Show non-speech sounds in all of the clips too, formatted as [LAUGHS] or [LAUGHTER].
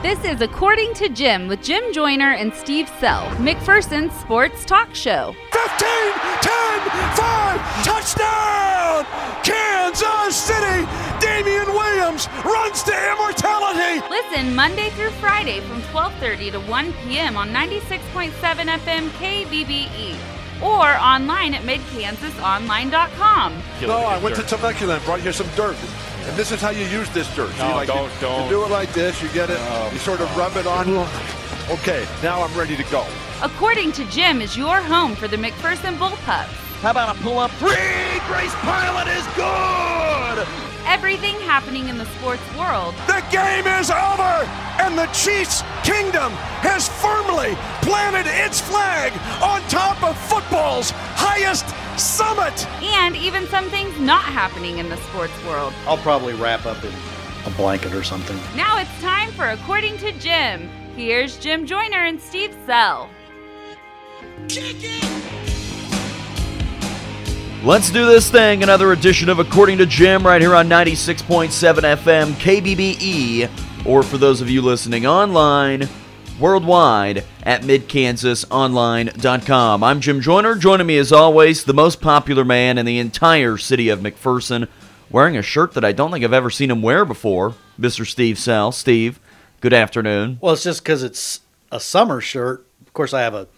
This is According to Jim with Jim Joyner and Steve Sell, McPherson's sports talk show. 15, 10, 5, touchdown! Kansas City! Damien Williams runs to immortality! Listen Monday through Friday from 12:30 to 1 p.m. on 96.7 FM KBBE or online at midkansasonline.com. No, I went to Temecula and brought you some dirt. And this is how you use this dirt. No, See, like don't- you, don't. You do it like this, you get it, No. you sort of rub it on. Okay, now I'm ready to go. According to Jim is your home for the McPherson Bullpups. How about a pull up three? Grace Pilot is good! Everything happening in the sports world. The game is over, and the Chiefs' kingdom has firmly planted its flag on top of football's highest summit. And even some things not happening in the sports world. I'll probably wrap up in a blanket or something. Now it's time for According to Jim. Here's Jim Joyner and Steve Sell. Let's do this thing. Another edition of According to Jim right here on 96.7 FM KBBE, or for those of you listening online, worldwide at midkansasonline.com. I'm Jim Joyner. Joining me as always, the most popular man in the entire city of McPherson, wearing a shirt that I don't think I've ever seen him wear before, Mr. Steve Sell. Steve, good afternoon. Well, it's just because it's a summer shirt. Of course, I have a,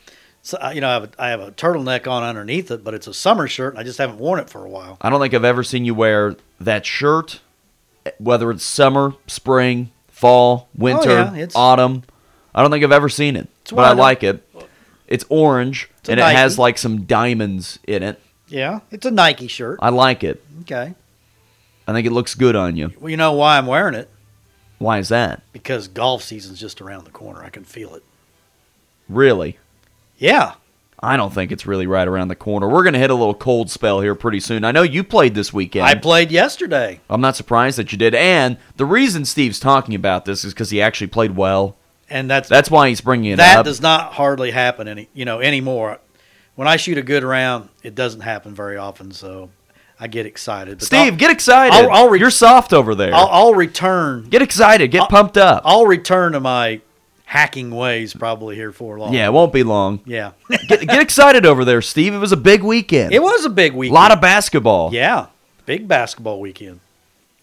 so, you know, I have a, I have a turtleneck on underneath it, but it's a summer shirt. And I just haven't worn it for a while. I don't think I've ever seen you wear that shirt, eh, whether it's summer, spring, fall, winter, Oh, yeah, it's- autumn. I don't think I've ever seen it, It's but I like it. It's orange a and it has like some diamonds in it. Yeah, it's a Nike shirt. I like it. Okay. I think it looks good on you. Well, you know why I'm wearing it? Why is that? Because golf season's just around the corner. I can feel it. Really? Yeah. I don't think it's really right around the corner. We're going to hit a little cold spell here pretty soon. I know you played this weekend. I played yesterday. I'm not surprised that you did. And the reason Steve's talking about this is because he actually played well. And that's That's why he's bringing it up. that up. does not hardly happen any you know anymore. When I shoot a good round, it doesn't happen very often, so I get excited. But Steve, I'll, get excited. I'll- I'll re- You're soft over there. I'll, I'll return. get excited. Get pumped up. I'll return to my hacking ways probably here for long. yeah, it won't be long. yeah. [LAUGHS] Get, get excited over there, Steve. It was a big weekend. it was a big weekend. a lot of basketball. yeah, big basketball weekend.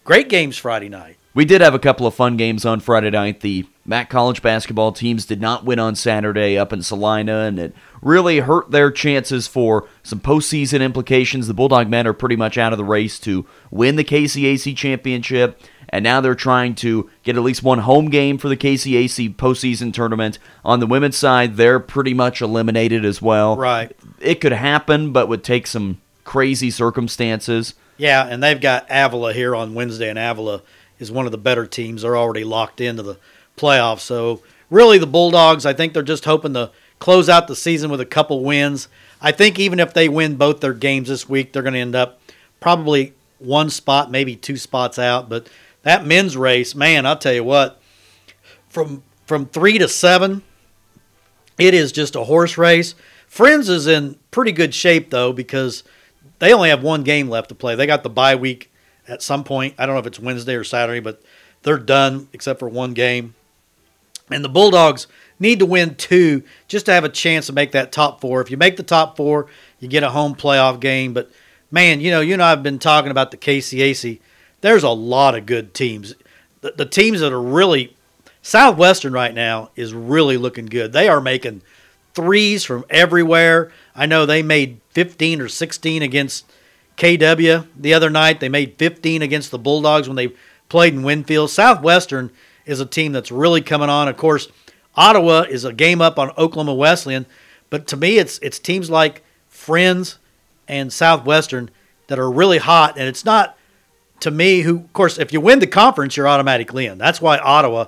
Great games Friday night. We did have a couple of fun games on Friday night. The MAC college basketball teams did not win on Saturday up in Salina, and it really hurt their chances for some postseason implications. The Bulldog men are pretty much out of the race to win the KCAC championship, and now they're trying to get at least one home game for the KCAC postseason tournament. On the women's side, they're pretty much eliminated as well. Right. It could happen, but would take some crazy circumstances. Yeah, and they've got Avila here on Wednesday, and Avila is one of the better teams. They're already locked into the playoffs. So really, the Bulldogs, I think they're just hoping to close out the season with a couple wins. I think even if they win both their games this week, they're going to end up probably one spot, maybe two spots out. But that men's race, man, I'll tell you what, from from three to seven, it is just a horse race. Friends is in pretty good shape though because they only have one game left to play. They got the bye week at some point. I don't know if it's Wednesday or Saturday, but they're done except for one game. And the Bulldogs need to win two just to have a chance to make that top four. If you make the top four, you get a home playoff game. But man, you know, you and I have been talking about the KCAC. There's a lot of good teams. The, the teams that are really Southwestern right now is really looking good. They are making threes from everywhere. I know they made 15 or 16 against KW the other night. They made 15 against the Bulldogs when they played in Winfield. Southwestern is a team that's really coming on. Of course, Ottawa is a game up on Oklahoma Wesleyan, but to me, it's it's teams like Friends and Southwestern that are really hot, and it's not to me who. Of course, if you win the conference, you're automatically in. That's why Ottawa,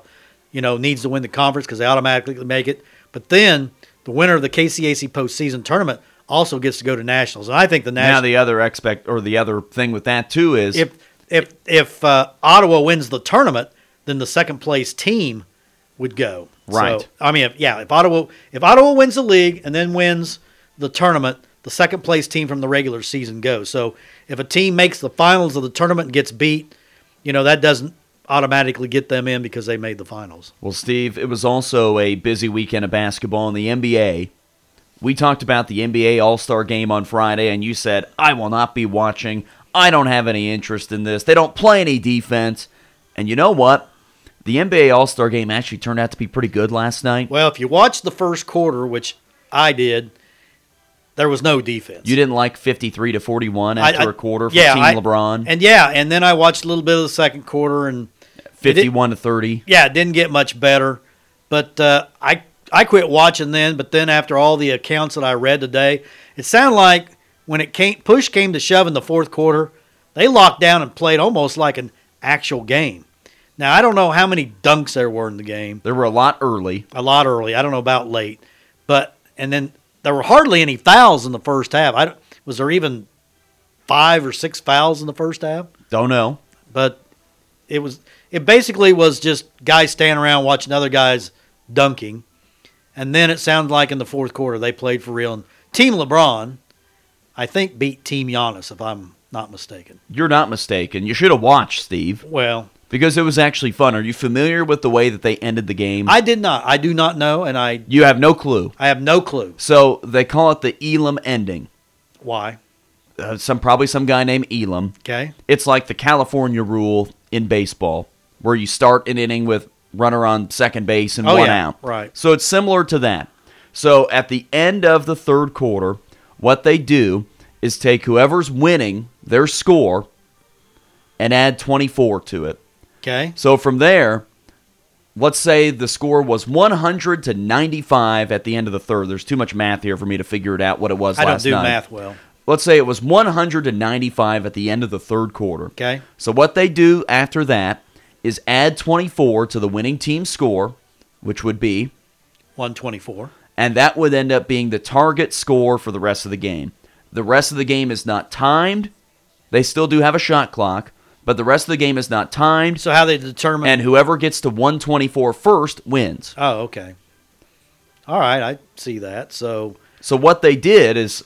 you know, needs to win the conference because they automatically make it. But then the winner of the KCAC postseason tournament also gets to go to nationals, and I think the Now the other expect or the other thing with that too is if if if uh, Ottawa wins the tournament, then the second place team would go. Right. So, I mean, if, yeah, if Ottawa if Ottawa wins the league and then wins the tournament, the second place team from the regular season goes. So if a team makes the finals of the tournament and gets beat, you know that doesn't automatically get them in because they made the finals. Well, Steve, it was also a busy weekend of basketball in the NBA. We talked about the NBA All Star game on Friday, and you said, I will not be watching. I don't have any interest in this. They don't play any defense. And you know what? The NBA All Star game actually turned out to be pretty good last night. Well, if you watched the first quarter, which I did, there was no defense. You didn't like 53 to 41 after I- a quarter for yeah, Team I- LeBron, And yeah, and then I watched a little bit of the second quarter, and 51 to 30. yeah, it didn't get much better. But uh, I I quit watching then. But then after all the accounts that I read today, it sounded like when it came push came to shove in the fourth quarter, they locked down and played almost like an actual game. Now I don't know how many dunks there were in the game. There were a lot early. A lot early. I don't know about late, but and then there were hardly any fouls in the first half. I was there even five or six fouls in the first half? Don't know. but it was it basically was just guys standing around watching other guys dunking, and then it sounded like in the fourth quarter they played for real. And Team LeBron, I think, beat Team Giannis if I'm not mistaken. You're not mistaken. You should have watched, Steve, Well, because it was actually fun. Are you familiar with the way that they ended the game? I did not. I do not know, and I you have no clue. I have no clue So they call it the Elam ending. why. Uh, some probably some guy named Elam. Okay, It's like the California rule in baseball, where you start an inning with runner on second base and Oh, one yeah, out. right. So it's similar to that. So at the end of the third quarter, what they do is take whoever's winning their score and add 24 to it. okay, So from there, let's say the score was 100 to 95 at the end of the third. There's too much math here for me to figure it out what it was I don't last do night. math well. Let's say it was 100 to 95 at the end of the third quarter. Okay, So what they do after that is add 24 to the winning team score, which would be, one twenty four. and that would end up being the target score for the rest of the game. The rest of the game is not timed. They still do have a shot clock, but the rest of the game is not timed. So how they determine? And whoever gets to 124 first wins. oh, okay. All right, I see that. So So what they did is,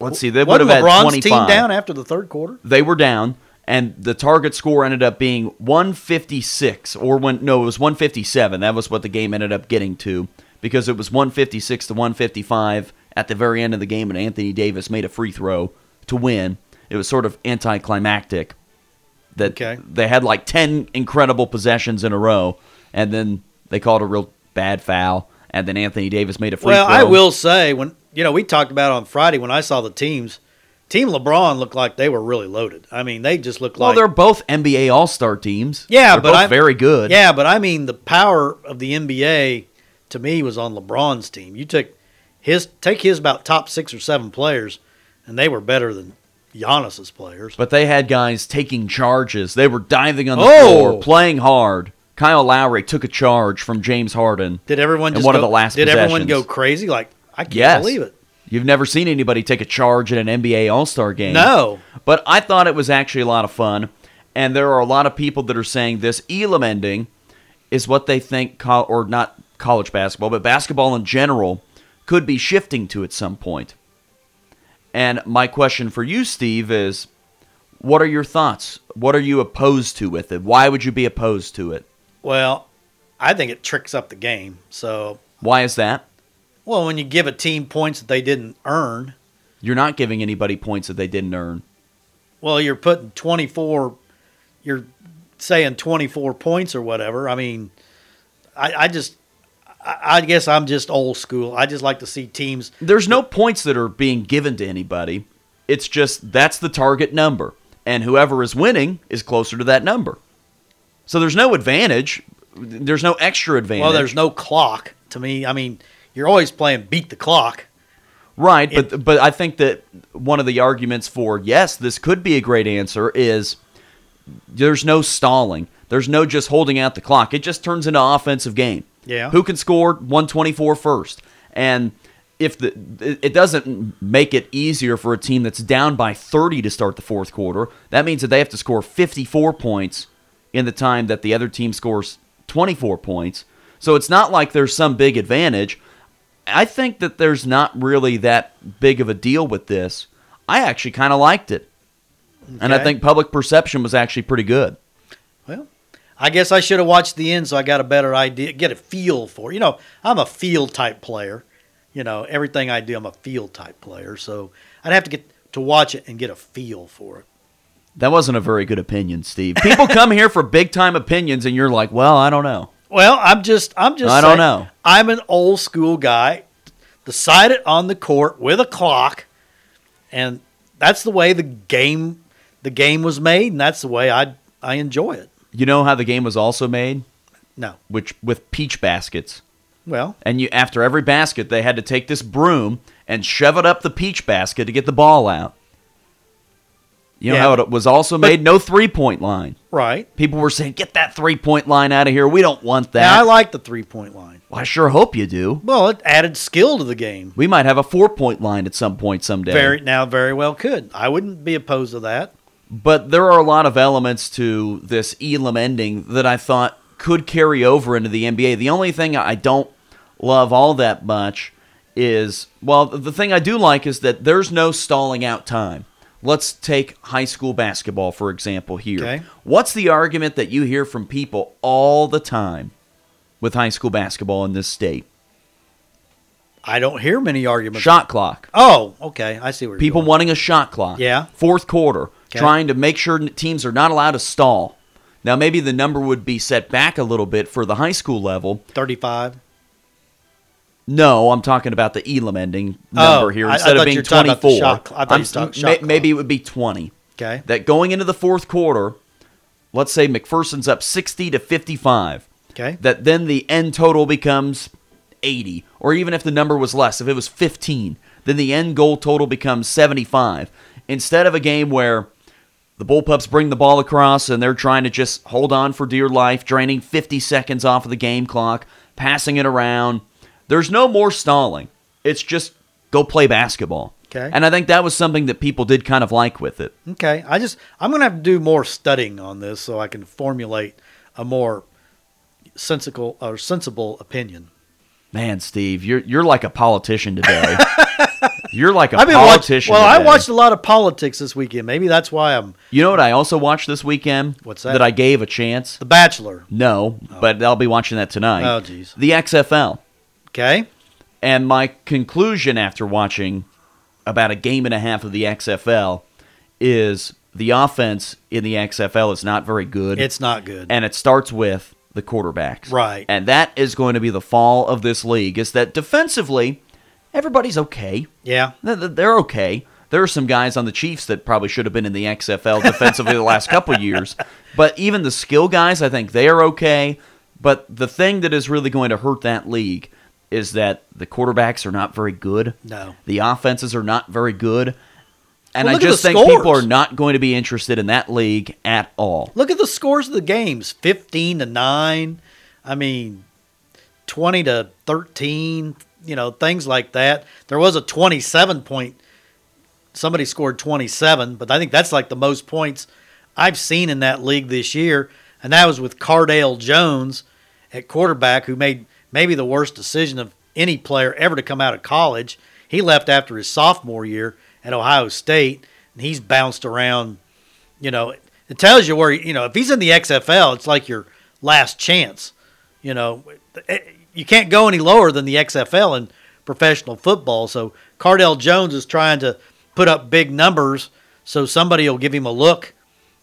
let's see, they would have had LeBron's 25. team down after the third quarter? they were down, and the target score ended up being 156, or when no, it was 157. That was what the game ended up getting to because it was 156 to 155 at the very end of the game, and Anthony Davis made a free throw to win. It was sort of anticlimactic that Okay. they had like 10 incredible possessions in a row, and then they called a real bad foul, and then Anthony Davis made a free throw. Well. I will say when you know we talked about on Friday when I saw the teams, Team LeBron looked like they were really loaded. I mean, they just looked Well, like Well, they're both NBA All Star teams. yeah, They're but both I'm very good. Yeah, but I mean the power of the NBA to me was on LeBron's team. You took his take his about top six or seven players, and they were better than Giannis's players. But they had guys taking charges. They were diving on the Oh! floor, playing hard. Kyle Lowry took a charge from James Harden. Did everyone in just one of go- the last Did everyone go crazy? Like I can't Yes. believe it. You've never seen anybody take a charge at an NBA All Star game. No. But I thought it was actually a lot of fun. And there are a lot of people that are saying this Elam ending is what they think, col- or not college basketball, but basketball in general could be shifting to at some point. And my question for you, Steve, is what are your thoughts? What are you opposed to with it? Why would you be opposed to it? Well, I think it tricks up the game. So, Why is that? Well, when you give a team points that they didn't earn, You're not giving anybody points that they didn't earn. well, you're putting 24, you're saying 24 points or whatever. I mean, I, I just, I, I guess I'm just old school. I just like to see teams. There's no points that are being given to anybody. It's just that's the target number. And whoever is winning is closer to that number. So there's no advantage. There's no extra advantage. Well, there's no clock to me. I mean, you're always playing beat the clock. Right, but but I think that one of the arguments for yes, this could be a great answer is there's no stalling. There's no just holding out the clock. It just turns into an offensive game. Yeah. Who can score 124 first? And if the it doesn't make it easier for a team that's down by 30 to start the fourth quarter, that means that they have to score 54 points in the time that the other team scores 24 points. So it's not like there's some big advantage. I think that there's not really that big of a deal with this. I actually kind of liked it. And I think public perception was actually pretty good. Well, I guess I should have watched the end so I got a better idea, get a feel for. it. You know, I'm a feel type player. You know, everything I do, I'm a feel type player. So I'd have to get to watch it and get a feel for it. That wasn't a very good opinion, Steve. People [LAUGHS] come here for big time opinions, and you're like, well, I don't know. Well, I'm just, I'm just. I don't know. I'm an old school guy. Decided on the court with a clock, and that's the way the game, the game was made, and that's the way I, I enjoy it. You know how the game was also made? No, Which with peach baskets. well, And you after every basket, they had to take this broom and shove it up the peach basket to get the ball out. You know Yeah. how it was also But- made? No three point line. right. People were saying, "Get that three point line out of here. We don't want that." Now I like the three point line. Well, I sure hope you do. Well, it added skill to the game. We might have a four point line at some point someday. Very now, very well could. I wouldn't be opposed to that. But there are a lot of elements to this Elam ending that I thought could carry over into the NBA. The only thing I don't love all that much is, well, the thing I do like is that there's no stalling out time. Let's take high school basketball, for example, here. Okay. What's the argument that you hear from people all the time with high school basketball in this state? I don't hear many arguments. Shot clock. Oh, okay. I see where you're People going. wanting a shot clock. Yeah. Fourth quarter, Okay. trying to make sure teams are not allowed to stall. Now, maybe the number would be set back a little bit for the high school level. thirty-five. No, I'm talking about the Elam ending number Oh, here. I- I Instead of being were talking about the 24, shot I thought shot may- maybe it would be 20. Okay. That going into the fourth quarter, let's say McPherson's up 60 to 55. Okay. That then the end total becomes 80, or even if the number was less, if it was 15, then the end goal total becomes 75. Instead of a game where the Bullpups bring the ball across and they're trying to just hold on for dear life, draining 50 seconds off of the game clock, passing it around. There's no more stalling. It's just go play basketball. Okay. And I think that was something that people did kind of like with it. Okay. I just I'm gonna have to do more studying on this so I can formulate a more sensible or sensible opinion. Man, Steve, you're you're like a politician today. [LAUGHS] you're like a I've been politician. Well, I watched a lot of politics this weekend. Maybe that's why I'm You know what I also watched this weekend? What's that? That I gave a chance. The Bachelor. No, oh. but I'll be watching that tonight. Oh, jeez. The XFL. Okay. And my conclusion after watching about a game and a half of the XFL is the offense in the XFL is not very good. It's not good. and it starts with the quarterbacks. Right. And that is going to be the fall of this league is that defensively everybody's okay. yeah. Th- th- They're okay. There are some guys on the Chiefs that probably should have been in the XFL [LAUGHS] defensively the last couple of years. But even the skill guys, I think they are okay. But the thing that is really going to hurt that league is that the quarterbacks are not very good. No. The offenses are not very good. And Well, I just think people are not going to be interested in that league at all. Look at the scores of the games 15 to 9. I mean, 20 to 13, you know, things like that. There was a 27 point, somebody scored 27, but I think that's like the most points I've seen in that league this year. And that was with Cardale Jones at quarterback, who made maybe the worst decision of any player ever to come out of college. He left after his sophomore year at Ohio State, and he's bounced around you know, it tells you where you know if he's in the XFL, it's like your last chance. You know, Eh, you can't go any lower than the XFL in professional football. So Cardale Jones is trying to put up big numbers so somebody will give him a look.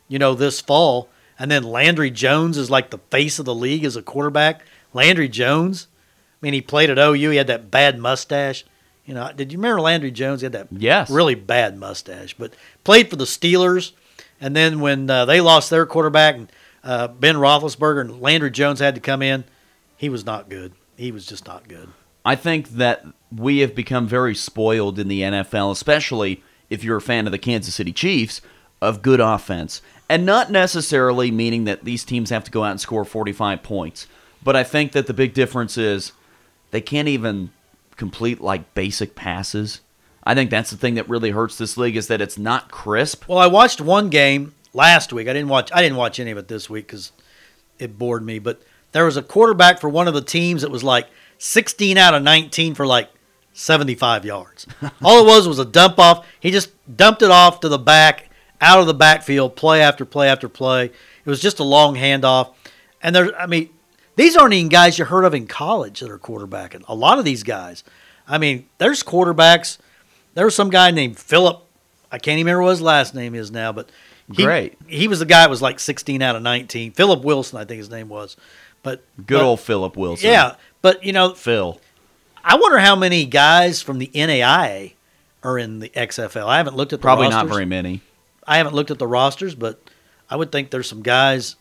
You know, this fall, and then Landry Jones is like the face of the league as a quarterback. Landry Jones, I mean, he played at OU. He had that bad mustache. You know, did you remember Landry Jones? He had that Yes. really bad mustache, but played for the Steelers. And then when uh, they lost their quarterback, and uh, Ben Roethlisberger and Landry Jones had to come in, he was not good. He was just not good. I think that we have become very spoiled in the NFL, especially if you're a fan of the Kansas City Chiefs, of good offense. And not necessarily meaning that these teams have to go out and score 45 points. But I think that the big difference is they can't even complete like basic passes. I think that's the thing that really hurts this league is that it's not crisp. Well, I watched one game last week. I didn't watch. I didn't watch any of it this week because it bored me. But there was a quarterback for one of the teams that was like 16 out of 19 for like 75 yards. [LAUGHS] All it was was a dump off. He just dumped it off to the back, out of the backfield, play after play after play. It was just a long handoff, and there. I mean, these aren't even guys you heard of in college that are quarterbacking. A lot of these guys. I mean, there's quarterbacks. There was some guy named Philip. I can't even remember what his last name is now, but he, Great. He was the guy that was like 16 out of 19. Philip Wilson, I think his name was. But Good but- old Philip Wilson. yeah. But you know, Phil. I wonder how many guys from the NAIA are in the XFL. I haven't looked at the Probably not very many. I haven't looked at the rosters, but I would think there's some guys.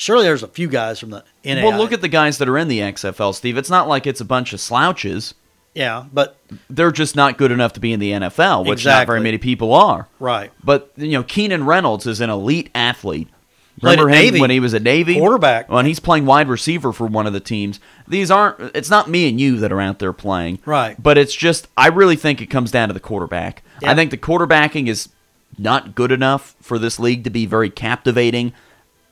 Surely there's a few guys from the NAIA. Well, look at the guys that are in the XFL, Steve. It's not like it's a bunch of slouches. yeah, but They're just not good enough to be in the NFL, which not very many people are. right But you know, Keenan Reynolds is an elite athlete. Remember him Navy. when he was at Navy? Quarterback. When he's playing wide receiver for one of the teams. These aren't. It's not me and you that are out there playing. Right. But it's just. I really think it comes down to the quarterback. Yeah. I think the quarterbacking is not good enough for this league to be very captivating.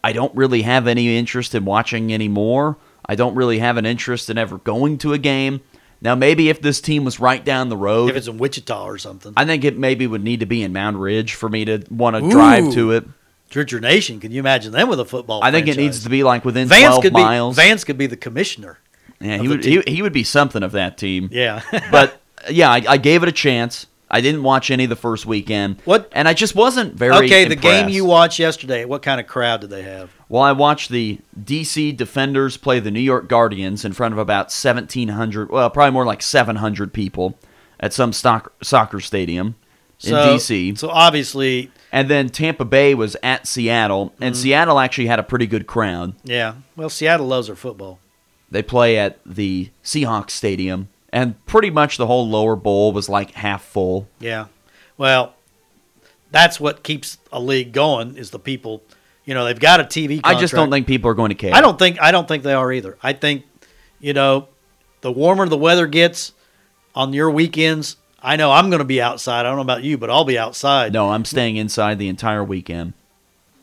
I don't really have any interest in watching anymore. I don't really have an interest in ever going to a game. Now, maybe if this team was right down the road, if it's in Wichita or something. I think it maybe would need to be in Moundridge for me to want to drive to it. Treasure Nation, can you imagine them with a football? I think it needs to be like within Vance 12 could miles. be Vance could be the commissioner. yeah, he would he, he would be something of that team. Yeah, but [LAUGHS] yeah, I, I gave it a chance. I didn't watch any the first weekend. What- And I just wasn't very okay. The game you watched yesterday, what kind of crowd did they have? Well, I watched the DC Defenders play the New York Guardians in front of about 1,700, well, probably more like 700 people at some stock, soccer stadium in So, DC. So obviously, And then Tampa Bay was at Seattle, and Mm-hmm. Seattle actually had a pretty good crowd. yeah. Well, Seattle loves their football. They play at the Seahawks Stadium, and pretty much the whole lower bowl was like half full. Yeah. Well, that's what keeps a league going is the people. You know, they've got a TV. I just don't think people are going to care. I don't think. I don't think they are either. I think, you know, the warmer the weather gets on your weekends. I know I'm going to be outside. I don't know about you, but I'll be outside. No, I'm staying inside the entire weekend.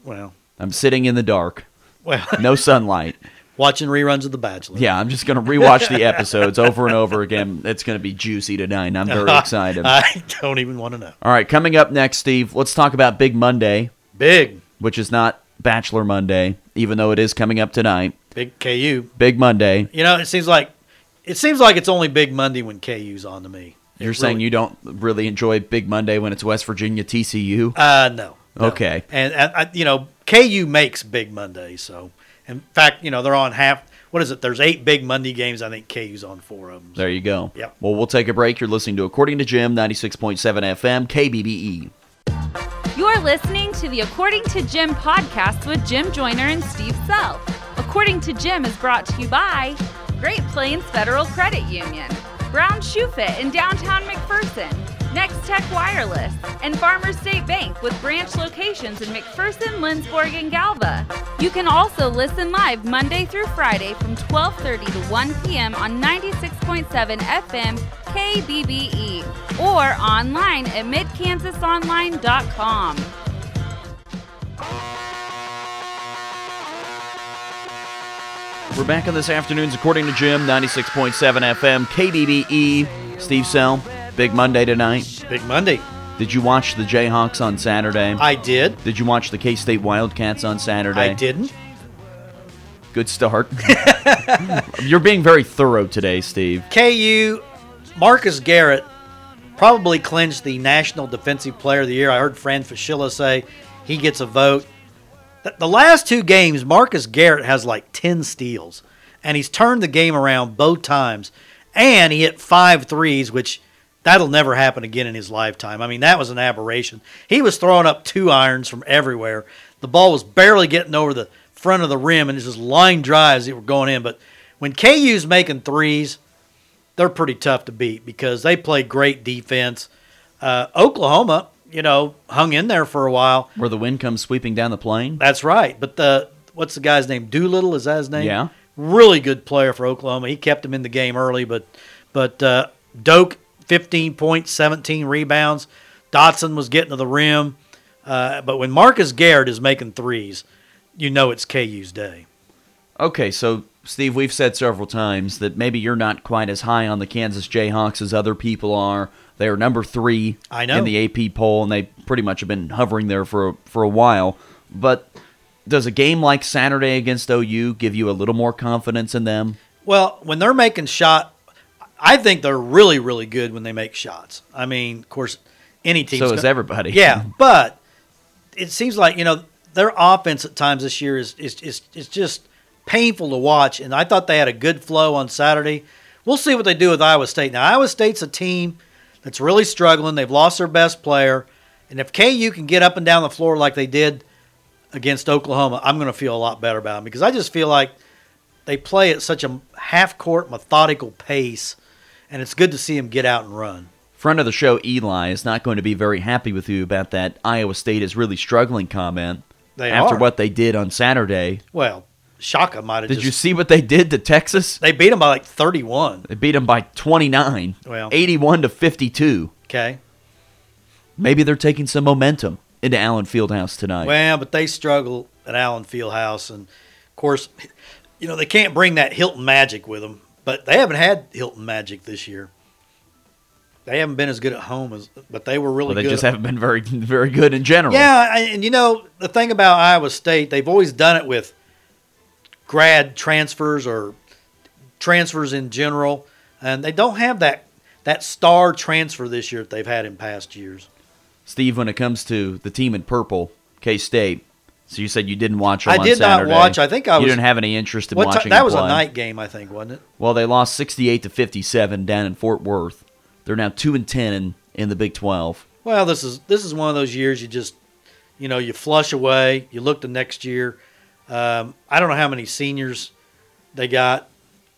Well, I'm sitting in the dark, well, no [LAUGHS] sunlight. Watching reruns of The Bachelor. Yeah, I'm just going to rewatch the episodes over and over again. It's going to be juicy tonight. I'm very [LAUGHS] excited. I don't even want to know. All right, coming up next, Steve, let's talk about Big Monday, Big, which is not Bachelor Monday, even though it is coming up tonight. big KU. Big Monday. You know, it seems like it seems like it's only Big Monday when KU's on to me. You're saying you don't really enjoy Big Monday when it's West Virginia TCU? Uh, no. no. Okay. And, and I, you know, KU makes Big Monday. So, in fact, you know, they're on half. What is it? There's eight Big Monday games. I think KU's on four of them. There you go. Yep. Well, we'll take a break. You're listening to According to Jim, 96.7 FM, KBBE. You're listening to the According to Jim podcast with Jim Joyner and Steve Sell. According to Jim is brought to you by Great Plains Federal Credit Union, Brown Shoe Fit in downtown McPherson, Nex-Tech Wireless, and Farmers State Bank with branch locations in McPherson, Lindsborg, and Galva. You can also listen live Monday through Friday from 12:30 to 1 p.m. on 96.7 FM KBBE or online at midkansasonline.com. We're back on this afternoon's According to Jim, 96.7 FM, KBBE. Steve Sell, Big Monday tonight. Big Monday. Did you watch the Jayhawks on Saturday? I did. Did you watch the K State Wildcats on Saturday? I didn't. Good start. [LAUGHS] You're being very thorough today, Steve. KU, Marcus Garrett probably clinched the National Defensive Player of the Year. I heard Fran Fraschilla say he gets a vote. The- The last two games, Marcus Garrett has like 10 steals, and he's turned the game around both times. And he hit five threes, which that'll never happen again in his lifetime. I mean, that was an aberration. He was throwing up two irons from everywhere. The ball was barely getting over the front of the rim, and it's just line drives that were going in. But when KU's making threes, they're pretty tough to beat because they play great defense. Uh, Oklahoma, you know, hung in there for a while. Where the wind comes sweeping down the plain. That's right. But the what's the guy's name? Doolittle is that his name? Yeah. Really good player for Oklahoma. He kept him in the game early, but but uh, Doke, 15 points, 17 rebounds. Dotson was getting to the rim. Uh, but when Marcus Garrett is making threes, you know it's KU's day. Okay, so Steve, we've said several times that maybe you're not quite as high on the Kansas Jayhawks as other people are. They are number three I know. in the AP poll, and they pretty much have been hovering there for for a while. But does a game like Saturday against OU give you a little more confidence in them? Well, when they're making shot, I think they're really, really good when they make shots. I mean, of course, any team. So is everybody. Yeah, but it seems like you know their offense at times this year is is is, is just painful to watch. And I thought they had a good flow on Saturday. We'll see what they do with Iowa State. Now, Iowa State's a team that's really struggling. They've lost their best player, and if KU can get up and down the floor like they did against Oklahoma, I'm going to feel a lot better about them because I just feel like they play at such a half court methodical pace, and it's good to see him get out and run. Friend of the show, Eli, is not going to be very happy with you about that Iowa State is really struggling comment. They after are. what they did on Saturday. Well, Shaka might have Did just, you see what they did to Texas? They beat them by like 31. They beat them by 29, Well. 81 to 52. Okay. Maybe they're taking some momentum into Allen Fieldhouse tonight. Well, but they struggle at Allen Fieldhouse, and of course, you know they can't bring that Hilton magic with them. But they haven't had Hilton magic this year. They haven't been as good at home as, but they were really Well, they good. just haven't been very very good in general. Yeah, and you know the thing about Iowa State, they've always done it with grad transfers or transfers in general, and they don't have that that star transfer this year that they've had in past years. Steve, when it comes to the team in purple, K State. So you said you didn't watch I on did not watch. I think I You was- didn't have any interest in watching that them was a night game, I think, wasn't it? Well, they lost 68 to 57 down in Fort Worth. They're now 2 and 10 in, in the Big 12. Well, this is this is one of those years you just, you know, you flush away. You look to next year. Um, I don't know how many seniors they got.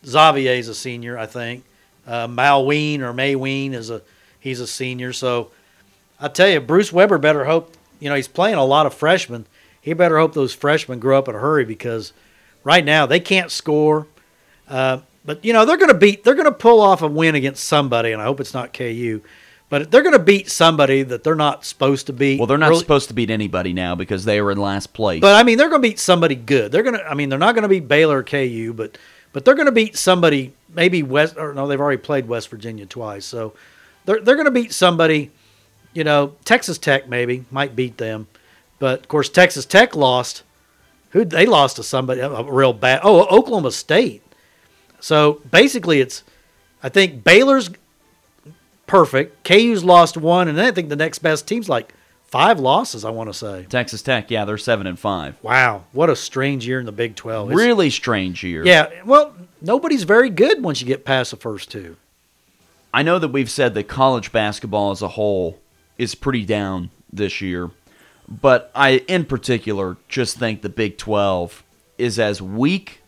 Xavier's a senior, I think. Uh, Malween or Mayween is a he's a senior. So I tell you, Bruce Weber better hope. You know, he's playing a lot of freshmen. He better hope those freshmen grow up in a hurry because right now they can't score. Uh, but you know they're going to beat. They're going to pull off a win against somebody, and I hope it's not KU. But they're going to beat somebody that they're not supposed to beat. Well, they're not Really- supposed to beat anybody now because they are in last place. But I mean, they're going to beat somebody good. They're going to. I mean, they're not going to beat Baylor or KU, but but they're going to beat somebody. Maybe West. Or no, they've already played West Virginia twice, so they're they're going to beat somebody. You know, Texas Tech maybe might beat them, but of course Texas Tech lost. Who they lost to somebody a real bad. Oh, Oklahoma State. So basically, it's I think Baylor's perfect. KU's lost one, and then I think the next best team's like five losses. I want to say. Texas Tech, yeah, they're 7 and 5. Wow, what a strange year in the Big 12. It's- Really strange year. Yeah, well, nobody's very good once you get past the first two. I know that we've said that college basketball as a whole is pretty down this year, but I, in particular, just think the Big 12 is as weak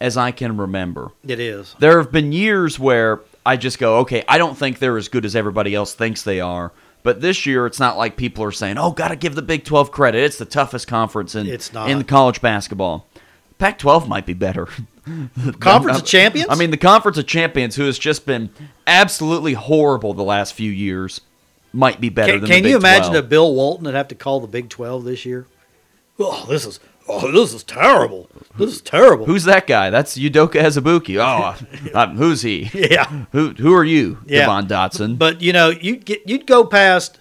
as I can remember. It is. There have been years where I just go, okay, I don't think they're as good as everybody else thinks they are. But this year, it's not like people are saying, "Oh, got to give the Big 12 credit. It's the toughest conference in It's not. in college basketball." Pac-12 might be better. [LAUGHS] Conference of Champions? I mean, the Conference of Champions, who has just been absolutely horrible the last few years, might be better Can, than can you imagine 12. if Bill Walton that have to call the Big 12 this year? Oh, this is oh, this is terrible. This is terrible. Who's that guy? That's Udoka Azubuike. Oh, [LAUGHS] um, who's he? yeah. Who who are you, Yeah. Devon Dotson? But you know, you get you'd go past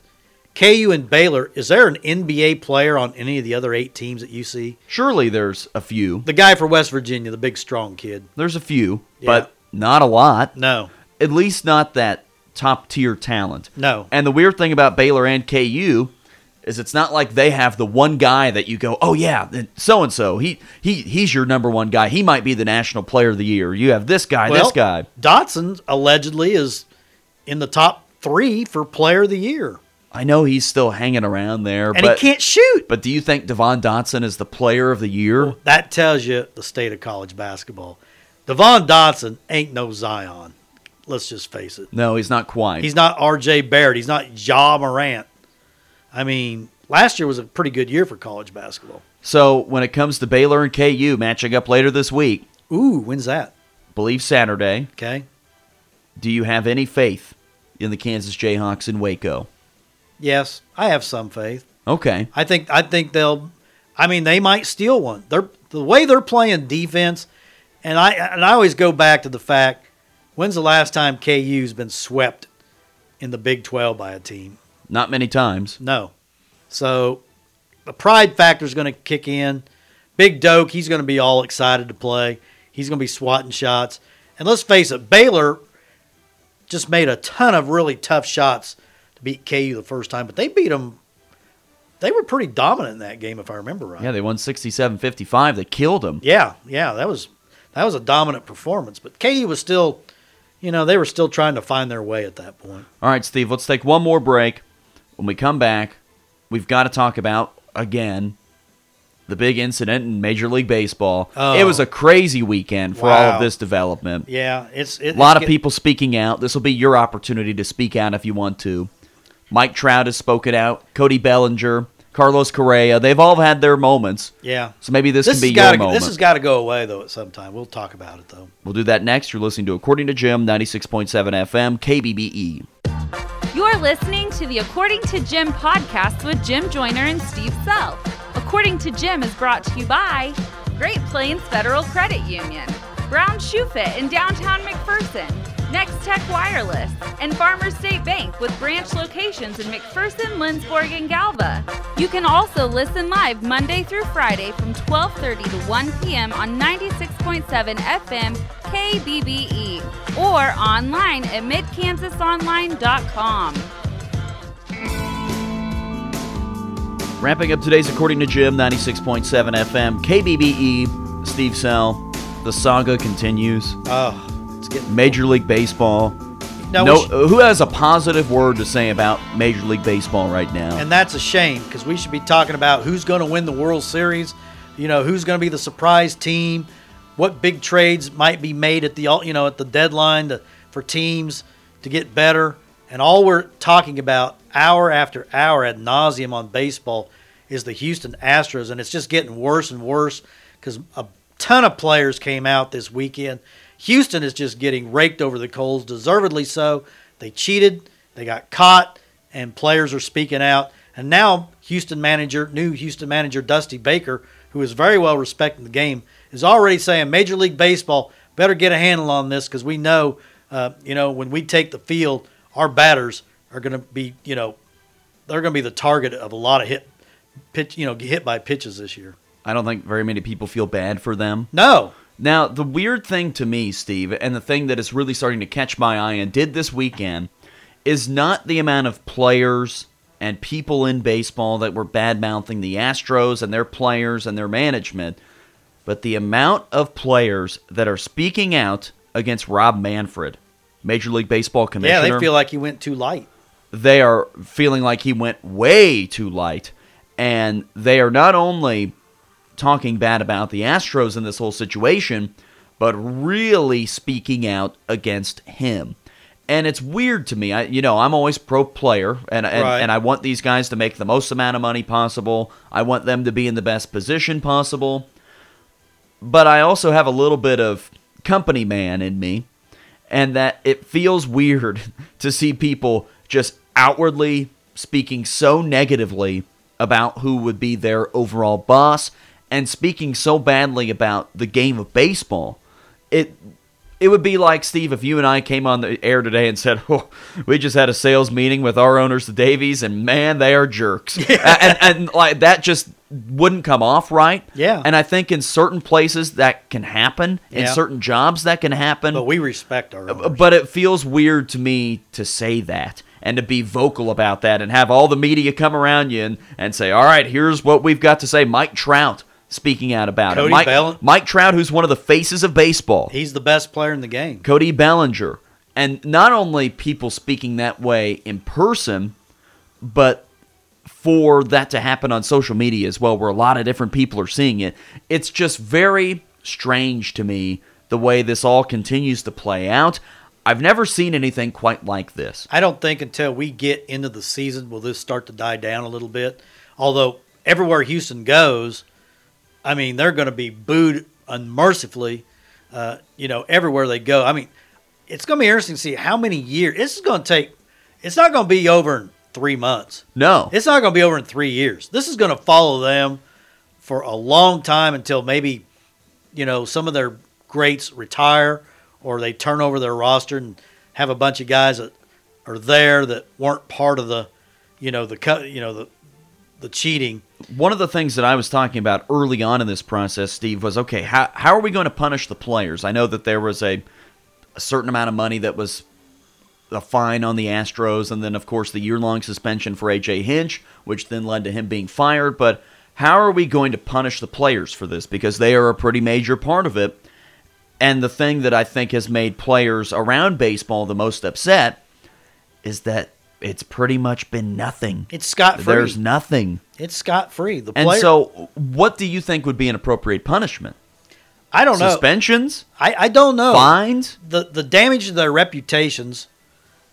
KU and Baylor. Is there an NBA player on any of the other eight teams that you see? Surely there's a few. The guy for West Virginia, the big strong kid. There's a few, Yeah. but not a lot. No, At least not that top tier talent. no. And the weird thing about Baylor and KU is it's not like they have the one guy that you go, oh yeah, so and so he he he's your number one guy. He might be the national player of the year. You have this guy, well, this guy. Dotson allegedly is in the top three for Player of the Year, I know he's still hanging around there, and but he can't shoot. but do you think Devon Dotson is the player of the year? That tells you the state of college basketball. Devon Dotson ain't no Zion. Let's just face it. No, he's not quite. He's not R.J. Barrett. He's not Ja Morant. I mean, last year was a pretty good year for college basketball. so when it comes to Baylor and KU matching up later this week, Ooh, when's that? believe Saturday, Okay. do you have any faith in the Kansas Jayhawks in Waco? Yes, I have some faith. Okay. I think I think they'll. I mean, they might steal one. They're the way they're playing defense, and I and I always go back to the fact: when's the last time KU's been swept in the Big Twelve by a team? Not many times. No. So the pride factor is going to kick in. Big Doke, he's going to be all excited to play. He's going to be swatting shots. And let's face it, Baylor just made a ton of really tough shots to beat KU the first time, but they beat them. They were pretty dominant in that game, if I remember right. Yeah, they won 67-55. They killed them. Yeah, yeah, that was that was a dominant performance. But KU was still, you know, they were still trying to find their way at that point. All right, Steve, let's take one more break. When we come back, we've got to talk about again the big incident in Major League Baseball. Oh. It was a crazy weekend for all of this development. Yeah, it's it, A lot it's of get- people speaking out. This will be your opportunity to speak out if you want to. Mike Trout has spoken out. Cody Bellinger, Carlos Correa. They've all had their moments. Yeah, So maybe this, this can be your got to moment. this has got to go away though at some time. We'll talk about it though. we'll do that next. You're listening to According to Jim, 96.7 FM, KBBE. You're listening to the According to Jim podcast with Jim Joyner and Steve Sell. According to Jim is brought to you by Great Plains Federal Credit Union, Brown Shoe Fit in downtown McPherson, Nex-Tech Wireless, and Farmers State Bank with branch locations in McPherson, Lindsborg, and Galva. You can also listen live Monday through Friday from 12:30 to 1 p.m. on 96.7 FM KBBE or online at midkansasonline.com. Wrapping up today's According to Jim, 96.7 FM, KBBE, Steve Sell. The saga continues. Oh, it's getting Major League Baseball. now, no, we sh- who has a positive word to say about Major League Baseball right now? and that's a shame because we should be talking about who's going to win the World Series. You know, who's going to be the surprise team? What big trades might be made at the you know at the deadline to, for teams to get better? And all we're talking about hour after hour ad nauseum on baseball is the Houston Astros, and it's just getting worse and worse because a ton of players came out this weekend. Houston is just getting raked over the coals, deservedly so. They cheated, they got caught, and players are speaking out. And now Houston manager, new Houston manager Dusty Baker, who is very well respected in the game, is already saying Major League Baseball better get a handle on this because we know, uh, you know, when we take the field, our batters are going to be, you know, they're going to be the target of a lot of hit, pitch, you know, hit by pitches this year. I don't think very many people feel bad for them. No, Now, the weird thing to me, Steve, and the thing that is really starting to catch my eye and did this weekend, is not the amount of players and people in baseball that were bad mouthing the Astros and their players and their management, but the amount of players that are speaking out against Rob Manfred, Major League Baseball commissioner. yeah, they feel like he went too light. they are feeling like he went way too light. And they are not only talking bad about the Astros in this whole situation, but really speaking out against him. And it's weird to me. I, you know, I'm always pro player, and and, Right. and I want these guys to make the most amount of money possible. I want them to be in the best position possible. But I also have a little bit of company man in me, and that it feels weird [LAUGHS] to see people just outwardly speaking so negatively about who would be their overall boss and speaking so badly about the game of baseball. It it would be like Steve if you and I came on the air today and said, oh, "We just had a sales meeting with our owners, the Davies, and man, they are jerks," [LAUGHS] and, and like that just wouldn't come off right. Yeah. and I think in certain places that can happen, in certain jobs that can happen, But we respect our owners. but it feels weird to me to say that and to be vocal about that and have all the media come around you and, and say, all right, here's what we've got to say. Mike Trout speaking out about Cody it. Mike, Belling- Mike Trout, who's one of the faces of baseball. He's the best player in the game. Cody Bellinger. And not only people speaking that way in person, but for that to happen on social media as well, where a lot of different people are seeing it. It's just very strange to me the way this all continues to play out. I've never seen anything quite like this. I don't think until we get into the season will this start to die down a little bit. Although everywhere Houston goes, I mean they're going to be booed unmercifully. Uh, you know, everywhere they go. I mean, it's going to be interesting to see how many years. This is going to take. It's not going to be over in three months. No. It's not going to be over in three years. This is going to follow them for a long time until maybe, you know, some of their greats retire or they turn over their roster and have a bunch of guys that are there that weren't part of the, you know, the co- you know the the cheating. One of the things that I was talking about early on in this process, Steve, was okay, how, how are we going to punish the players? I know that there was a, a certain amount of money that was a fine on the Astros, and then, of course, the year long suspension for A.J. Hinch, which then led to him being fired. But how are we going to punish the players for this? Because they are a pretty major part of it. And the thing that I think has made players around baseball the most upset is that it's pretty much been nothing. It's scot free. There's nothing. It's scot free. The And so, what do you think would be an appropriate punishment? I don't know. Suspensions? I, I don't know. Fines? The the damage to their reputations.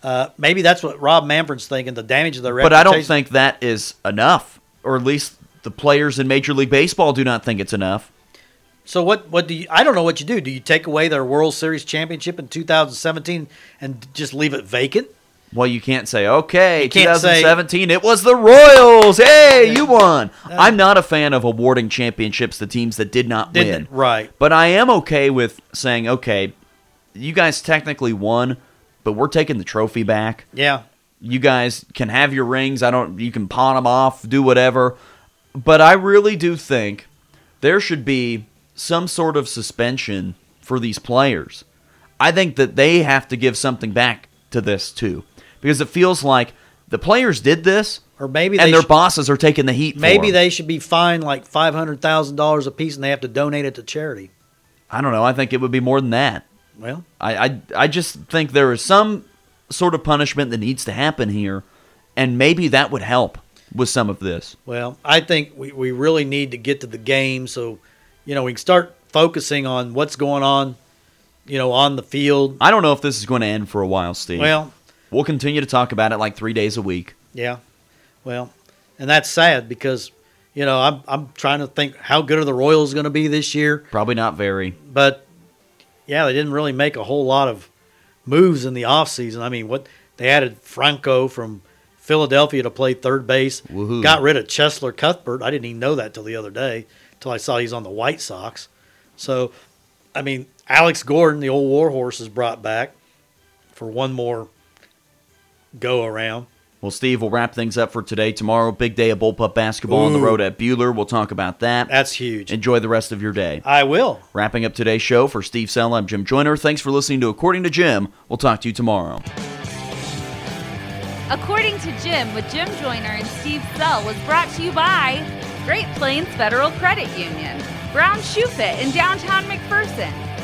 Uh, maybe that's what Rob Manfred's thinking. The damage to their reputations. But reputation. I don't think that is enough, or at least the players in Major League Baseball do not think it's enough. So what? What do you? I don't know what you do. Do you take away their World Series championship in 2017 and just leave it vacant? Well, you can't say, okay, can't say- 2017, it was the Royals. Hey, you won. I'm not a fan of awarding championships to teams that did not win. Right? But I am okay with saying, okay, you guys technically won, but we're taking the trophy back. Yeah. You guys can have your rings. I don't. You can pawn them off, do whatever. But I really do think there should be some sort of suspension for these players. I think that they have to give something back to this too, because it feels like the players did this, Or maybe and their should- bosses are taking the heat. for Maybe they should be fined like five hundred thousand dollars a piece, and they have to donate it to charity. I don't know. I think it would be more than that. Well, I, I, I just think there is some sort of punishment that needs to happen here, and maybe that would help with some of this. well, I think we, we really need to get to the game so, you know, we can start focusing on what's going on, you know, on the field. I don't know if this is going to end for a while, Steve. Well, we'll continue to talk about it like three days a week. yeah, well, and that's sad because, you know, I'm I'm trying to think how good are the Royals going to be this year, Probably not very. but yeah, they didn't really make a whole lot of moves in the offseason. I mean, what they added Franco from Philadelphia to play third base, Woohoo. got rid of Cheslor Cuthbert. I didn't even know that till the other day, till I saw he's on the White Sox. So, I mean, Alex Gordon, the old warhorse, is brought back for one more go around. Well, Steve, we'll wrap things up for today. Tomorrow, big day of bullpup basketball on the road at Buhler. We'll talk about that. That's huge. Enjoy the rest of your day. I will. Wrapping up today's show for Steve Sell, I'm Jim Joyner. Thanks for listening to According to Jim. We'll talk to you tomorrow. According to Jim with Jim Joyner and Steve Sell was brought to you by Great Plains Federal Credit Union, Brown Shoe Fit in downtown McPherson,